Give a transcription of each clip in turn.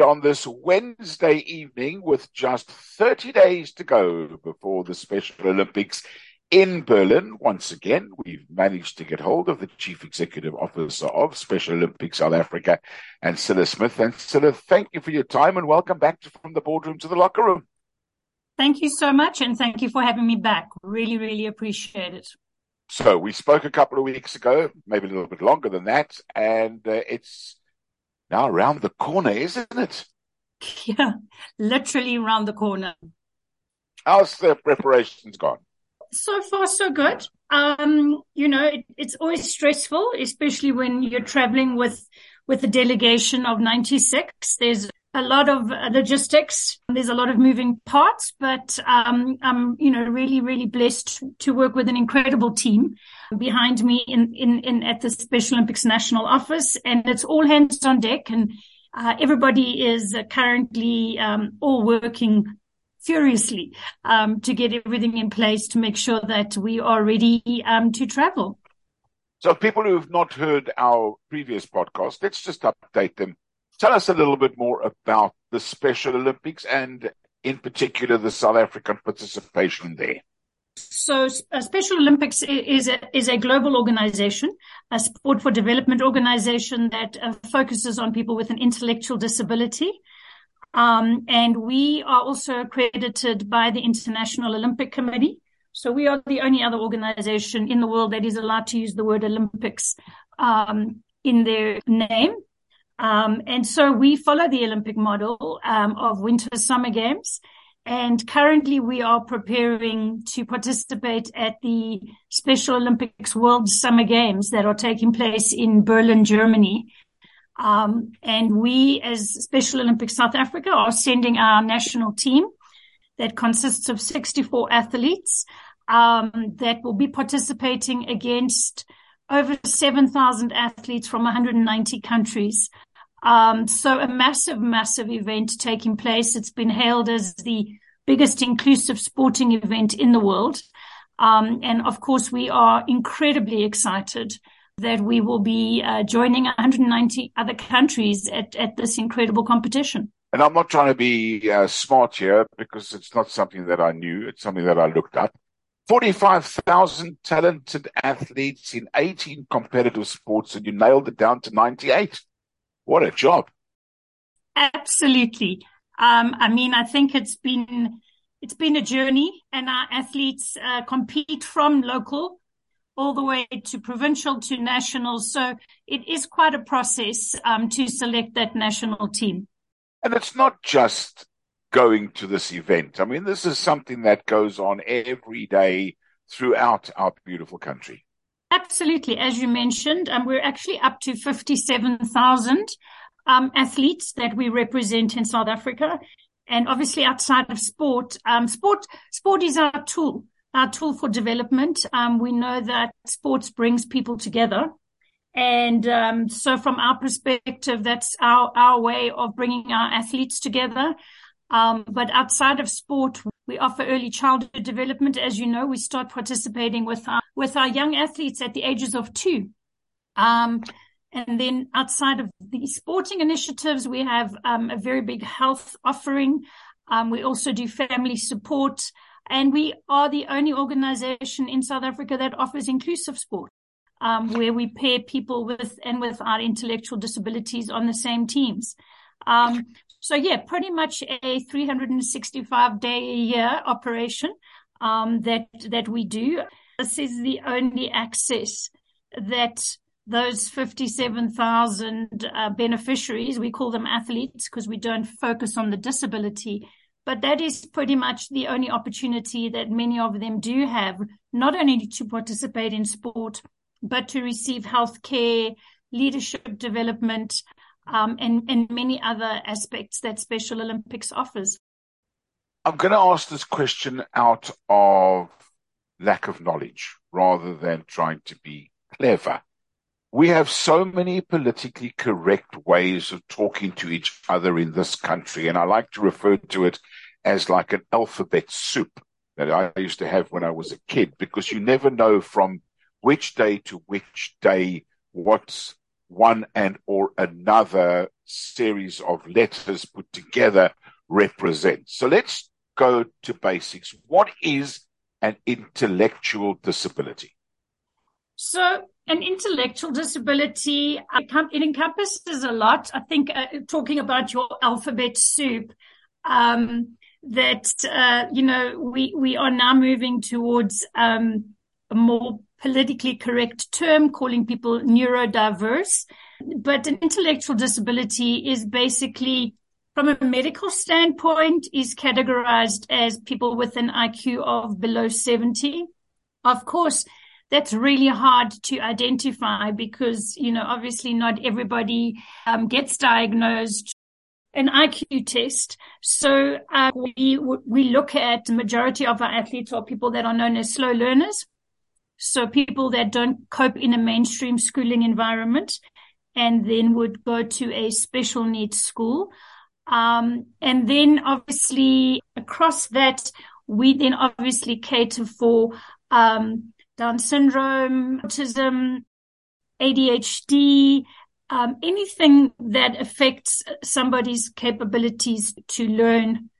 on this Wednesday evening with just 30 days to go before the Special Olympics in Berlin. Once again, we've managed to get hold of the Chief Executive Officer of Special Olympics South Africa Ancilla Smith. Ancilla, thank you for your time and welcome back to, from the boardroom to the locker room. Thank you so much and thank you for having me back. Really, really appreciate it. So we spoke a couple of weeks ago, maybe a little bit longer than that, and uh, it's now around the corner, isn't it? Yeah, literally around the corner. How's the preparations gone? So far, so good. Um, you know, it, it's always stressful, especially when you're traveling with with a delegation of 96. There's a lot of logistics. There's a lot of moving parts, but um, I'm, you know, really, really blessed to work with an incredible team behind me in, in, in at the Special Olympics National Office, and it's all hands on deck, and uh, everybody is currently um, all working furiously um, to get everything in place to make sure that we are ready um, to travel. So, people who have not heard our previous podcast, let's just update them Tell us a little bit more about the Special Olympics and, in particular, the South African participation there. So, uh, Special Olympics is a, is a global organization, a sport for development organization that uh, focuses on people with an intellectual disability. Um, and we are also accredited by the International Olympic Committee. So we are the only other organization in the world that is allowed to use the word Olympics um, in their name. Um, and so we follow the Olympic model um, of winter summer games. And currently we are preparing to participate at the Special Olympics World Summer Games that are taking place in Berlin, Germany. Um, and we as Special Olympics South Africa are sending our national team that consists of 64 athletes, um, that will be participating against over 7,000 athletes from 190 countries. Um, so a massive, massive event taking place. It's been hailed as the biggest inclusive sporting event in the world. Um, and of course, we are incredibly excited that we will be uh, joining 190 other countries at, at this incredible competition. And I'm not trying to be uh, smart here because it's not something that I knew. It's something that I looked up. 45,000 talented athletes in 18 competitive sports, and you nailed it down to 98. What a job. Absolutely. Um, I mean, I think it's been, it's been a journey and our athletes uh, compete from local all the way to provincial to national. So it is quite a process um, to select that national team. And it's not just going to this event. I mean, this is something that goes on every day throughout our beautiful country. Absolutely. As you mentioned, um, we're actually up to 57,000 um, athletes that we represent in South Africa. And obviously outside of sport, um, sport, sport is our tool, our tool for development. Um, we know that sports brings people together. And um, so from our perspective, that's our, our way of bringing our athletes together. Um, but outside of sport, we offer early childhood development. As you know, we start participating with our, with our young athletes at the ages of two. Um, and then outside of the sporting initiatives, we have um, a very big health offering. Um, we also do family support and we are the only organization in South Africa that offers inclusive sport. Um, where we pair people with and without intellectual disabilities on the same teams. So yeah, pretty much a 365 day a year operation, um, that, that we do. This is the only access that those 57,000 uh, beneficiaries, we call them athletes because we don't focus on the disability, but that is pretty much the only opportunity that many of them do have, not only to participate in sport, but to receive health care, leadership development, um, and, and many other aspects that Special Olympics offers. I'm going to ask this question out of lack of knowledge rather than trying to be clever. We have so many politically correct ways of talking to each other in this country, and I like to refer to it as like an alphabet soup that I used to have when I was a kid, because you never know from which day to which day what one and or another series of letters put together represents. So let's go to basics. What is an intellectual disability? So, an intellectual disability, it encompasses a lot. I think uh, talking about your alphabet soup, um, that, uh, you know, we, we are now moving towards, um, a more politically correct term, calling people neurodiverse. But an intellectual disability is basically, from a medical standpoint, is categorized as people with an IQ of below 70. Of course, that's really hard to identify because, you know, obviously not everybody um, gets diagnosed an IQ test. So uh, we we look at the majority of our athletes are people that are known as slow learners. So people that don't cope in a mainstream schooling environment and then would go to a special needs school. Um, and then obviously across that, we then obviously cater for, um, Down syndrome, autism, ADHD, um, anything that affects somebody's capabilities to learn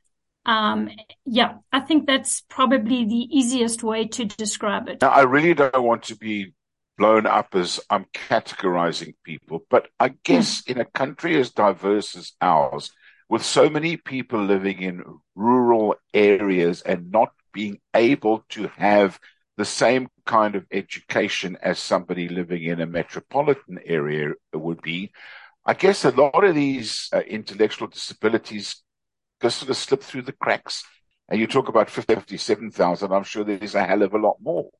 um, yeah, I think that's probably the easiest way to describe it. Now, I really don't want to be blown up as I'm categorizing people, but I guess mm. in a country as diverse as ours, with so many people living in rural areas and not being able to have the same kind of education as somebody living in a metropolitan area would be, I guess a lot of these uh, intellectual disabilities just sort of slip through the cracks. And you talk about 57,000, I'm sure there's a hell of a lot more.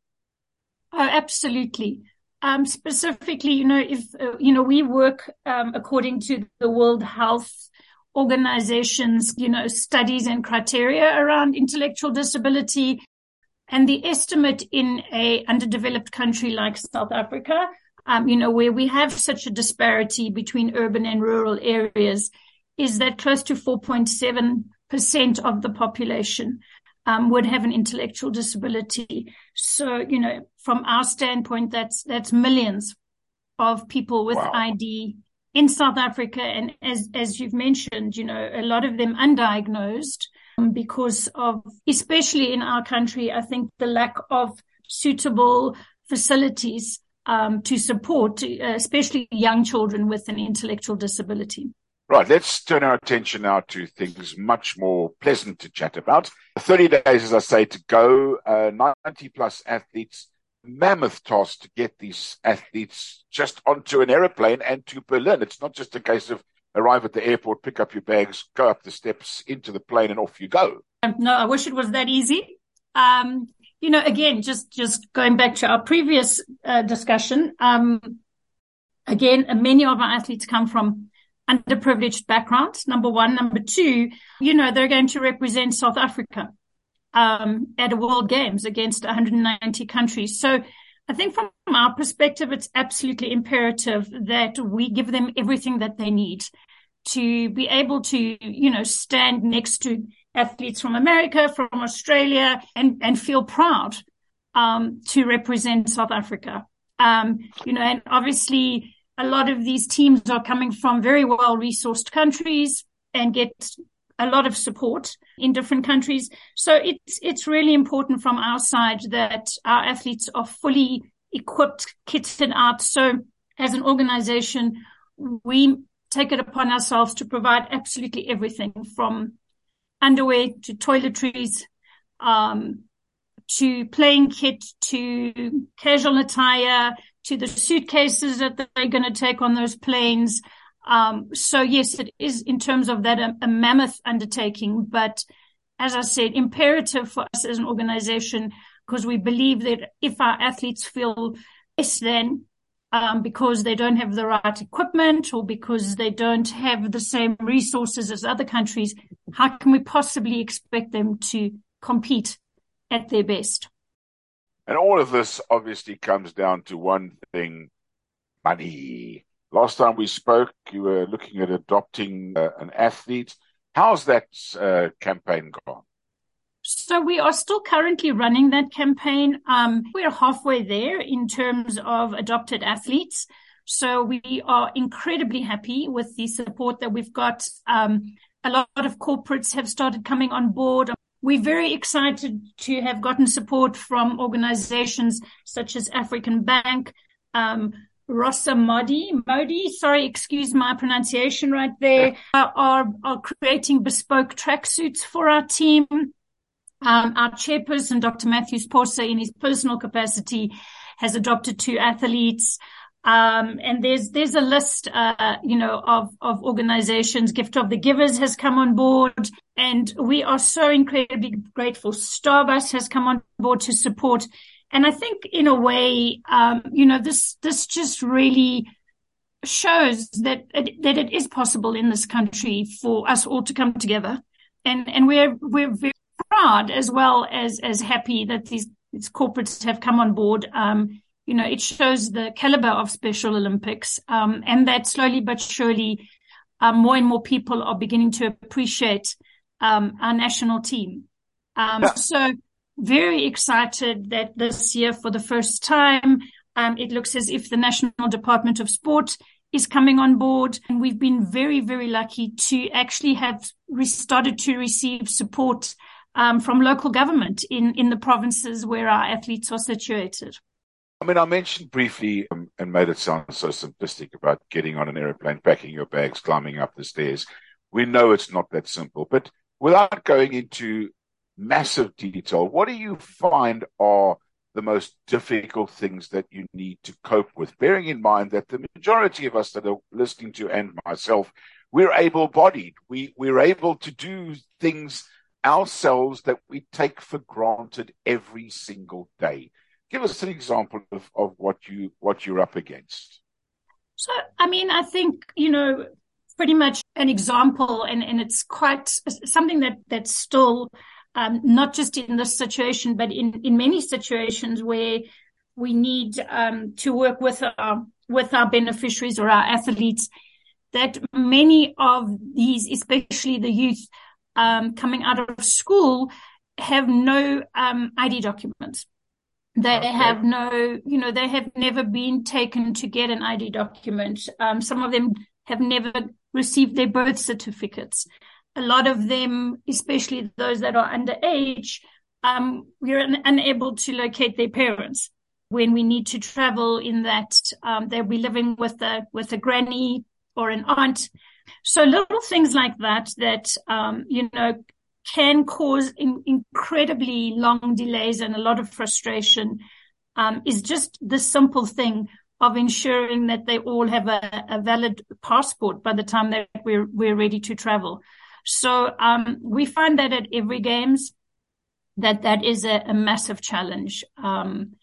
Oh, absolutely. Um, specifically, you know, if, uh, you know, we work, um, according to the World Health Organization's, you know, studies and criteria around intellectual disability. And the estimate in a underdeveloped country like South Africa, um, you know, where we have such a disparity between urban and rural areas is that close to 4.7% of the population um, would have an intellectual disability. So, you know, from our standpoint, that's, that's millions of people with wow. ID in South Africa. And as, as you've mentioned, you know, a lot of them undiagnosed um, because of, especially in our country, I think the lack of suitable facilities um, to support, uh, especially young children with an intellectual disability. Right, let's turn our attention now to things much more pleasant to chat about. 30 days, as I say, to go, uh, 90 plus athletes, mammoth task to get these athletes just onto an aeroplane and to Berlin. It's not just a case of arrive at the airport, pick up your bags, go up the steps into the plane and off you go. Um, no, I wish it was that easy. Um, you know, again, just, just going back to our previous uh, discussion, um, again, many of our athletes come from underprivileged backgrounds, number one. Number two, you know, they're going to represent South Africa um, at a World Games against 190 countries. So I think from our perspective, it's absolutely imperative that we give them everything that they need to be able to, you know, stand next to athletes from America, from Australia, and, and feel proud um, to represent South Africa. Um, you know, and obviously a lot of these teams are coming from very well resourced countries and get a lot of support in different countries. So it's, it's really important from our side that our athletes are fully equipped, kitted out. So as an organization, we take it upon ourselves to provide absolutely everything from underwear to toiletries, um, to playing kit to casual attire to the suitcases that they're going to take on those planes. Um, so yes, it is in terms of that a, a, mammoth undertaking, but as I said, imperative for us as an organization because we believe that if our athletes feel less than um, because they don't have the right equipment or because they don't have the same resources as other countries, how can we possibly expect them to compete at their best? And all of this obviously comes down to one thing money. Last time we spoke, you were looking at adopting uh, an athlete. How's that uh, campaign gone? So we are still currently running that campaign. Um, we're halfway there in terms of adopted athletes. So we are incredibly happy with the support that we've got. Um, a lot of corporates have started coming on board. We're very excited to have gotten support from organizations such as African Bank, um, Rosa Modi, Modi, sorry, excuse my pronunciation right there, uh, are, are creating bespoke tracksuits for our team. Um, our chairperson, Dr. Mathews Phosa, in his personal capacity, has adopted two athletes. Um, and there's, there's a list, uh, you know, of, of organizations. Gift of the Givers has come on board and we are so incredibly grateful. Starbus has come on board to support. And I think in a way, um, you know, this, this just really shows that, it, that it is possible in this country for us all to come together. And, and we're, we're very proud as well as, as happy that these, these corporates have come on board. Um, you know, it shows the caliber of Special Olympics, um, and that slowly but surely, uh, more and more people are beginning to appreciate um, our national team. Um, yeah. So, very excited that this year, for the first time, um, it looks as if the National Department of Sport is coming on board, and we've been very, very lucky to actually have started to receive support um, from local government in in the provinces where our athletes are situated. I mean, I mentioned briefly um, and made it sound so simplistic about getting on an airplane, packing your bags, climbing up the stairs. We know it's not that simple, but without going into massive detail, what do you find are the most difficult things that you need to cope with? Bearing in mind that the majority of us that are listening to and myself, we're able bodied. We, we're able to do things ourselves that we take for granted every single day give us an example of, of what you what you're up against. So, I mean, I think you know pretty much an example, and and it's quite something that that's still um, not just in this situation, but in in many situations where we need um, to work with our with our beneficiaries or our athletes. That many of these, especially the youth um, coming out of school, have no um, ID documents. They okay. have no, you know, they have never been taken to get an ID document. Um, some of them have never received their birth certificates. A lot of them, especially those that are underage, um, we're un- unable to locate their parents when we need to travel in that um, they'll be living with a with a granny or an aunt. So little things like that that um, you know can cause in, incredibly long delays and a lot of frustration um, is just the simple thing of ensuring that they all have a, a valid passport by the time that we're we're ready to travel. So um, we find that at every games that that is a, a massive challenge. Um,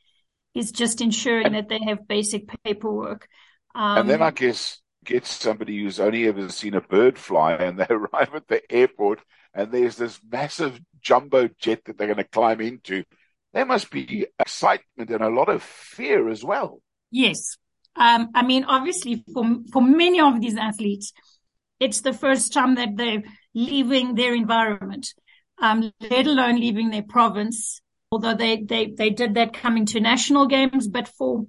is just ensuring that they have basic paperwork. and then I um, guess get somebody who's only ever seen a bird fly and they arrive at the airport and there's this massive jumbo jet that they're going to climb into. There must be excitement and a lot of fear as well. Yes. Um, I mean, obviously, for, for many of these athletes, it's the first time that they're leaving their environment, um, let alone leaving their province. Although they, they, they did that coming to national games, but for,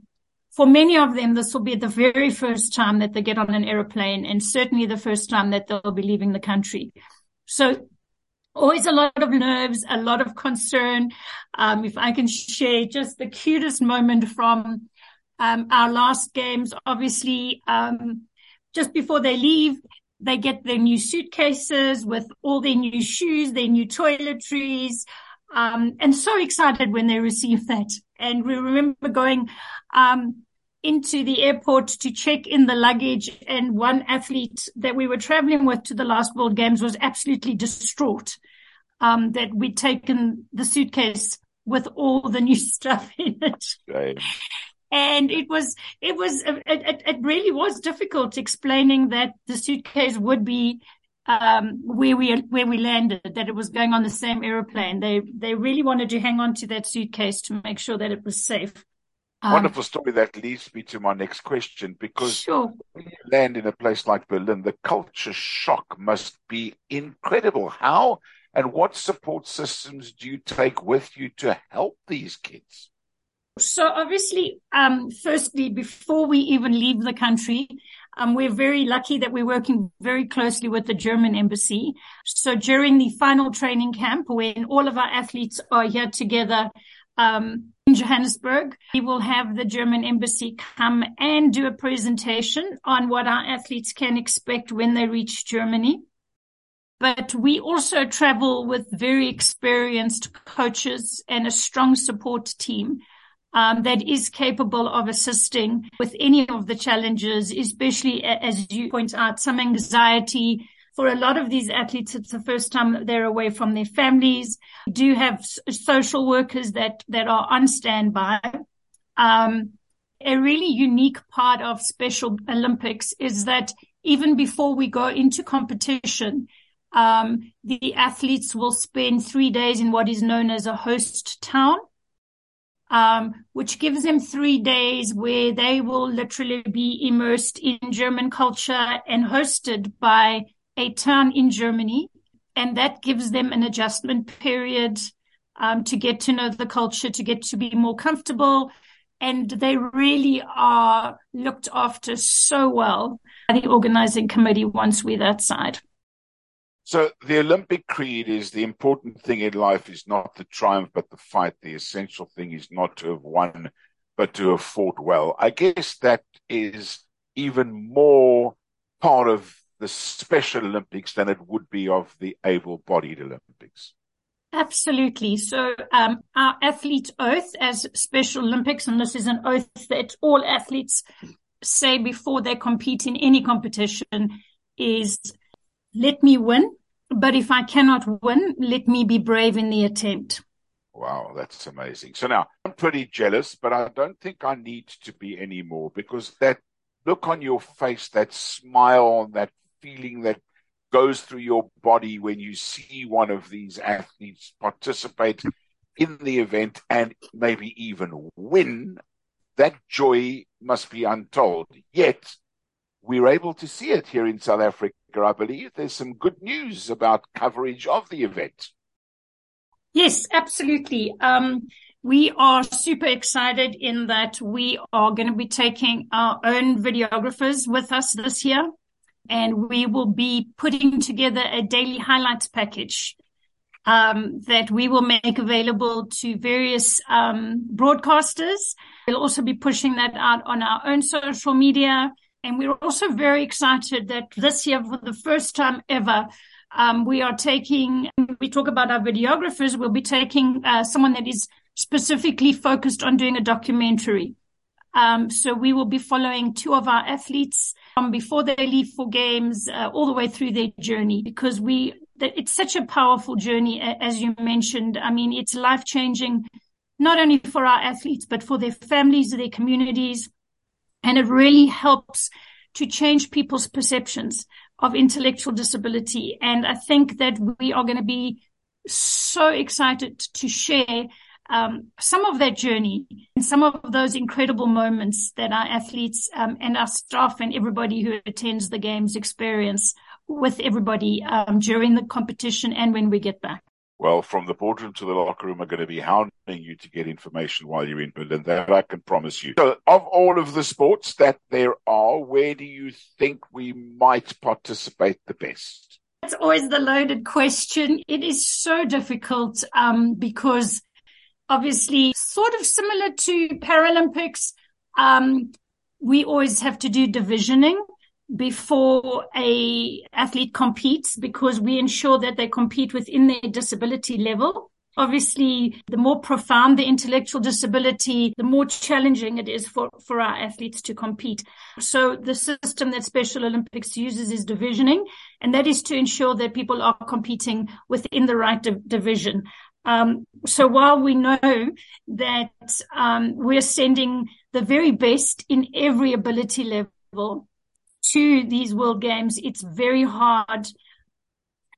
for many of them, this will be the very first time that they get on an aeroplane and certainly the first time that they'll be leaving the country. So always a lot of nerves, a lot of concern. Um, if I can share just the cutest moment from um, our last games, obviously, um, just before they leave, they get their new suitcases with all their new shoes, their new toiletries, um, and so excited when they receive that. And we remember going um, into the airport to check in the luggage, and one athlete that we were traveling with to the last World Games was absolutely distraught um, that we'd taken the suitcase with all the new stuff in it. Right. And it was, it was, it, it, it really was difficult explaining that the suitcase would be um, where we where we landed, that it was going on the same aeroplane. They they really wanted to hang on to that suitcase to make sure that it was safe. Um, Wonderful story that leads me to my next question because sure. when you land in a place like Berlin, the culture shock must be incredible. How and what support systems do you take with you to help these kids? So obviously, um, firstly, before we even leave the country, um, we're very lucky that we're working very closely with the German embassy. So during the final training camp, when all of our athletes are here together, um, Johannesburg, we will have the German embassy come and do a presentation on what our athletes can expect when they reach Germany. But we also travel with very experienced coaches and a strong support team um, that is capable of assisting with any of the challenges, especially as you point out, some anxiety. For a lot of these athletes, it's the first time they're away from their families. We do have social workers that, that are on standby. Um, a really unique part of Special Olympics is that even before we go into competition, um, the athletes will spend three days in what is known as a host town um, which gives them three days where they will literally be immersed in German culture and hosted by a town in Germany. And that gives them an adjustment period um, to get to know the culture, to get to be more comfortable. And they really are looked after so well by the organizing committee once we're that side. So the Olympic creed is the important thing in life is not the triumph, but the fight. The essential thing is not to have won, but to have fought well. I guess that is even more part of the Special Olympics than it would be of the able-bodied Olympics. Absolutely. So, um, our athlete oath as Special Olympics, and this is an oath that all athletes say before they compete in any competition is let me win, but if I cannot win, let me be brave in the attempt. Wow, that's amazing. So now I'm pretty jealous, but I don't think I need to be anymore because that look on your face, that smile, on that feeling that goes through your body when you see one of these athletes participate in the event and maybe even win, that joy must be untold. Yet we're able to see it here in South Africa I believe there's some good news about coverage of the event. Yes, absolutely. Um, we are super excited in that we are going to be taking our own videographers with us this year and we will be putting together a daily highlights package um, that we will make available to various um, broadcasters. We'll also be pushing that out on our own social media and we're also very excited that this year, for the first time ever, um, we are taking, we talk about our videographers, we'll be taking uh, someone that is specifically focused on doing a documentary. Um, so we will be following two of our athletes from before they leave for games uh, all the way through their journey because we, it's such a powerful journey, as you mentioned. I mean, it's life changing, not only for our athletes, but for their families, their communities, and it really helps to change people's perceptions of intellectual disability. And I think that we are going to be so excited to share um, some of that journey and some of those incredible moments that our athletes um, and our staff and everybody who attends the games experience with everybody um, during the competition and when we get back. Well, from the boardroom to the locker room are going to be hounding you to get information while you're in Berlin. That I can promise you. So, of all of the sports that there are, where do you think we might participate the best? It's always the loaded question. It is so difficult um, because obviously, sort of similar to Paralympics, um, we always have to do divisioning before a athlete competes because we ensure that they compete within their disability level. Obviously, the more profound the intellectual disability, the more challenging it is for, for our athletes to compete. So the system that Special Olympics uses is divisioning, and that is to ensure that people are competing within the right di- division. Um, so while we know that um, we're sending the very best in every ability level, to these World Games, it's very hard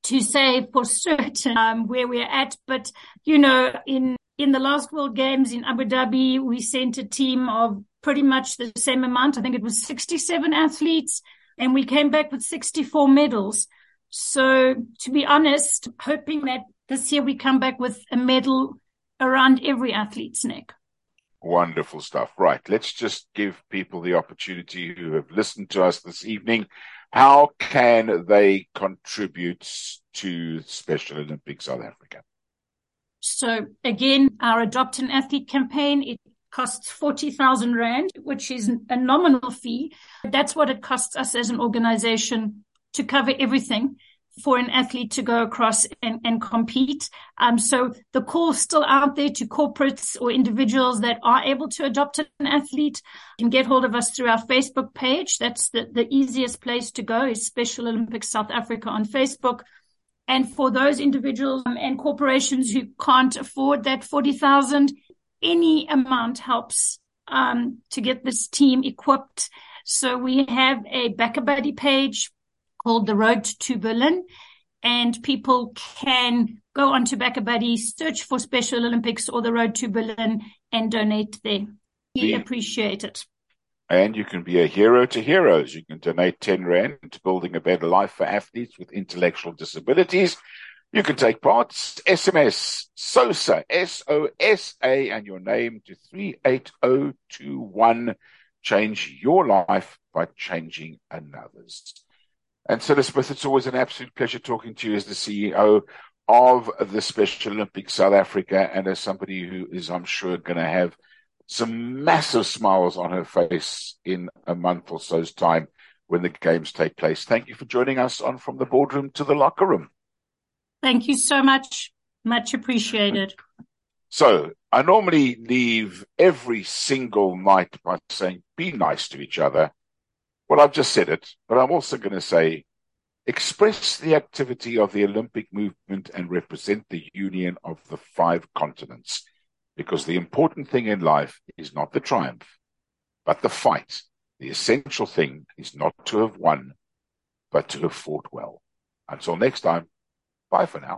to say for certain um, where we're at. But you know, in in the last World Games in Abu Dhabi, we sent a team of pretty much the same amount. I think it was 67 athletes, and we came back with 64 medals. So, to be honest, hoping that this year we come back with a medal around every athlete's neck. Wonderful stuff. Right. Let's just give people the opportunity who have listened to us this evening. How can they contribute to Special Olympics South Africa? So again, our Adopt an Athlete campaign, it costs 40,000 Rand, which is a nominal fee. That's what it costs us as an organization to cover everything for an athlete to go across and, and compete. Um, so the call's still out there to corporates or individuals that are able to adopt an athlete can get hold of us through our Facebook page. That's the, the easiest place to go is Special Olympics South Africa on Facebook. And for those individuals and corporations who can't afford that 40,000, any amount helps um, to get this team equipped. So we have a BackaBuddy page called The Road to Berlin, and people can go on onto BackaBuddy, search for Special Olympics or The Road to Berlin, and donate there. We appreciate it. And you can be a hero to heroes. You can donate 10 Rand to building a better life for athletes with intellectual disabilities. You can take part. SMS SOSA, S-O-S-A, and your name to 38021. Change your life by changing another's. And so, Elizabeth, it's always an absolute pleasure talking to you as the CEO of the Special Olympics South Africa and as somebody who is, I'm sure, going to have some massive smiles on her face in a month or so's time when the games take place. Thank you for joining us on From the Boardroom to the Locker Room. Thank you so much. Much appreciated. So I normally leave every single night by saying, be nice to each other. Well, I've just said it, but I'm also going to say, express the activity of the Olympic movement and represent the union of the five continents because the important thing in life is not the triumph, but the fight. The essential thing is not to have won, but to have fought well. Until next time, bye for now.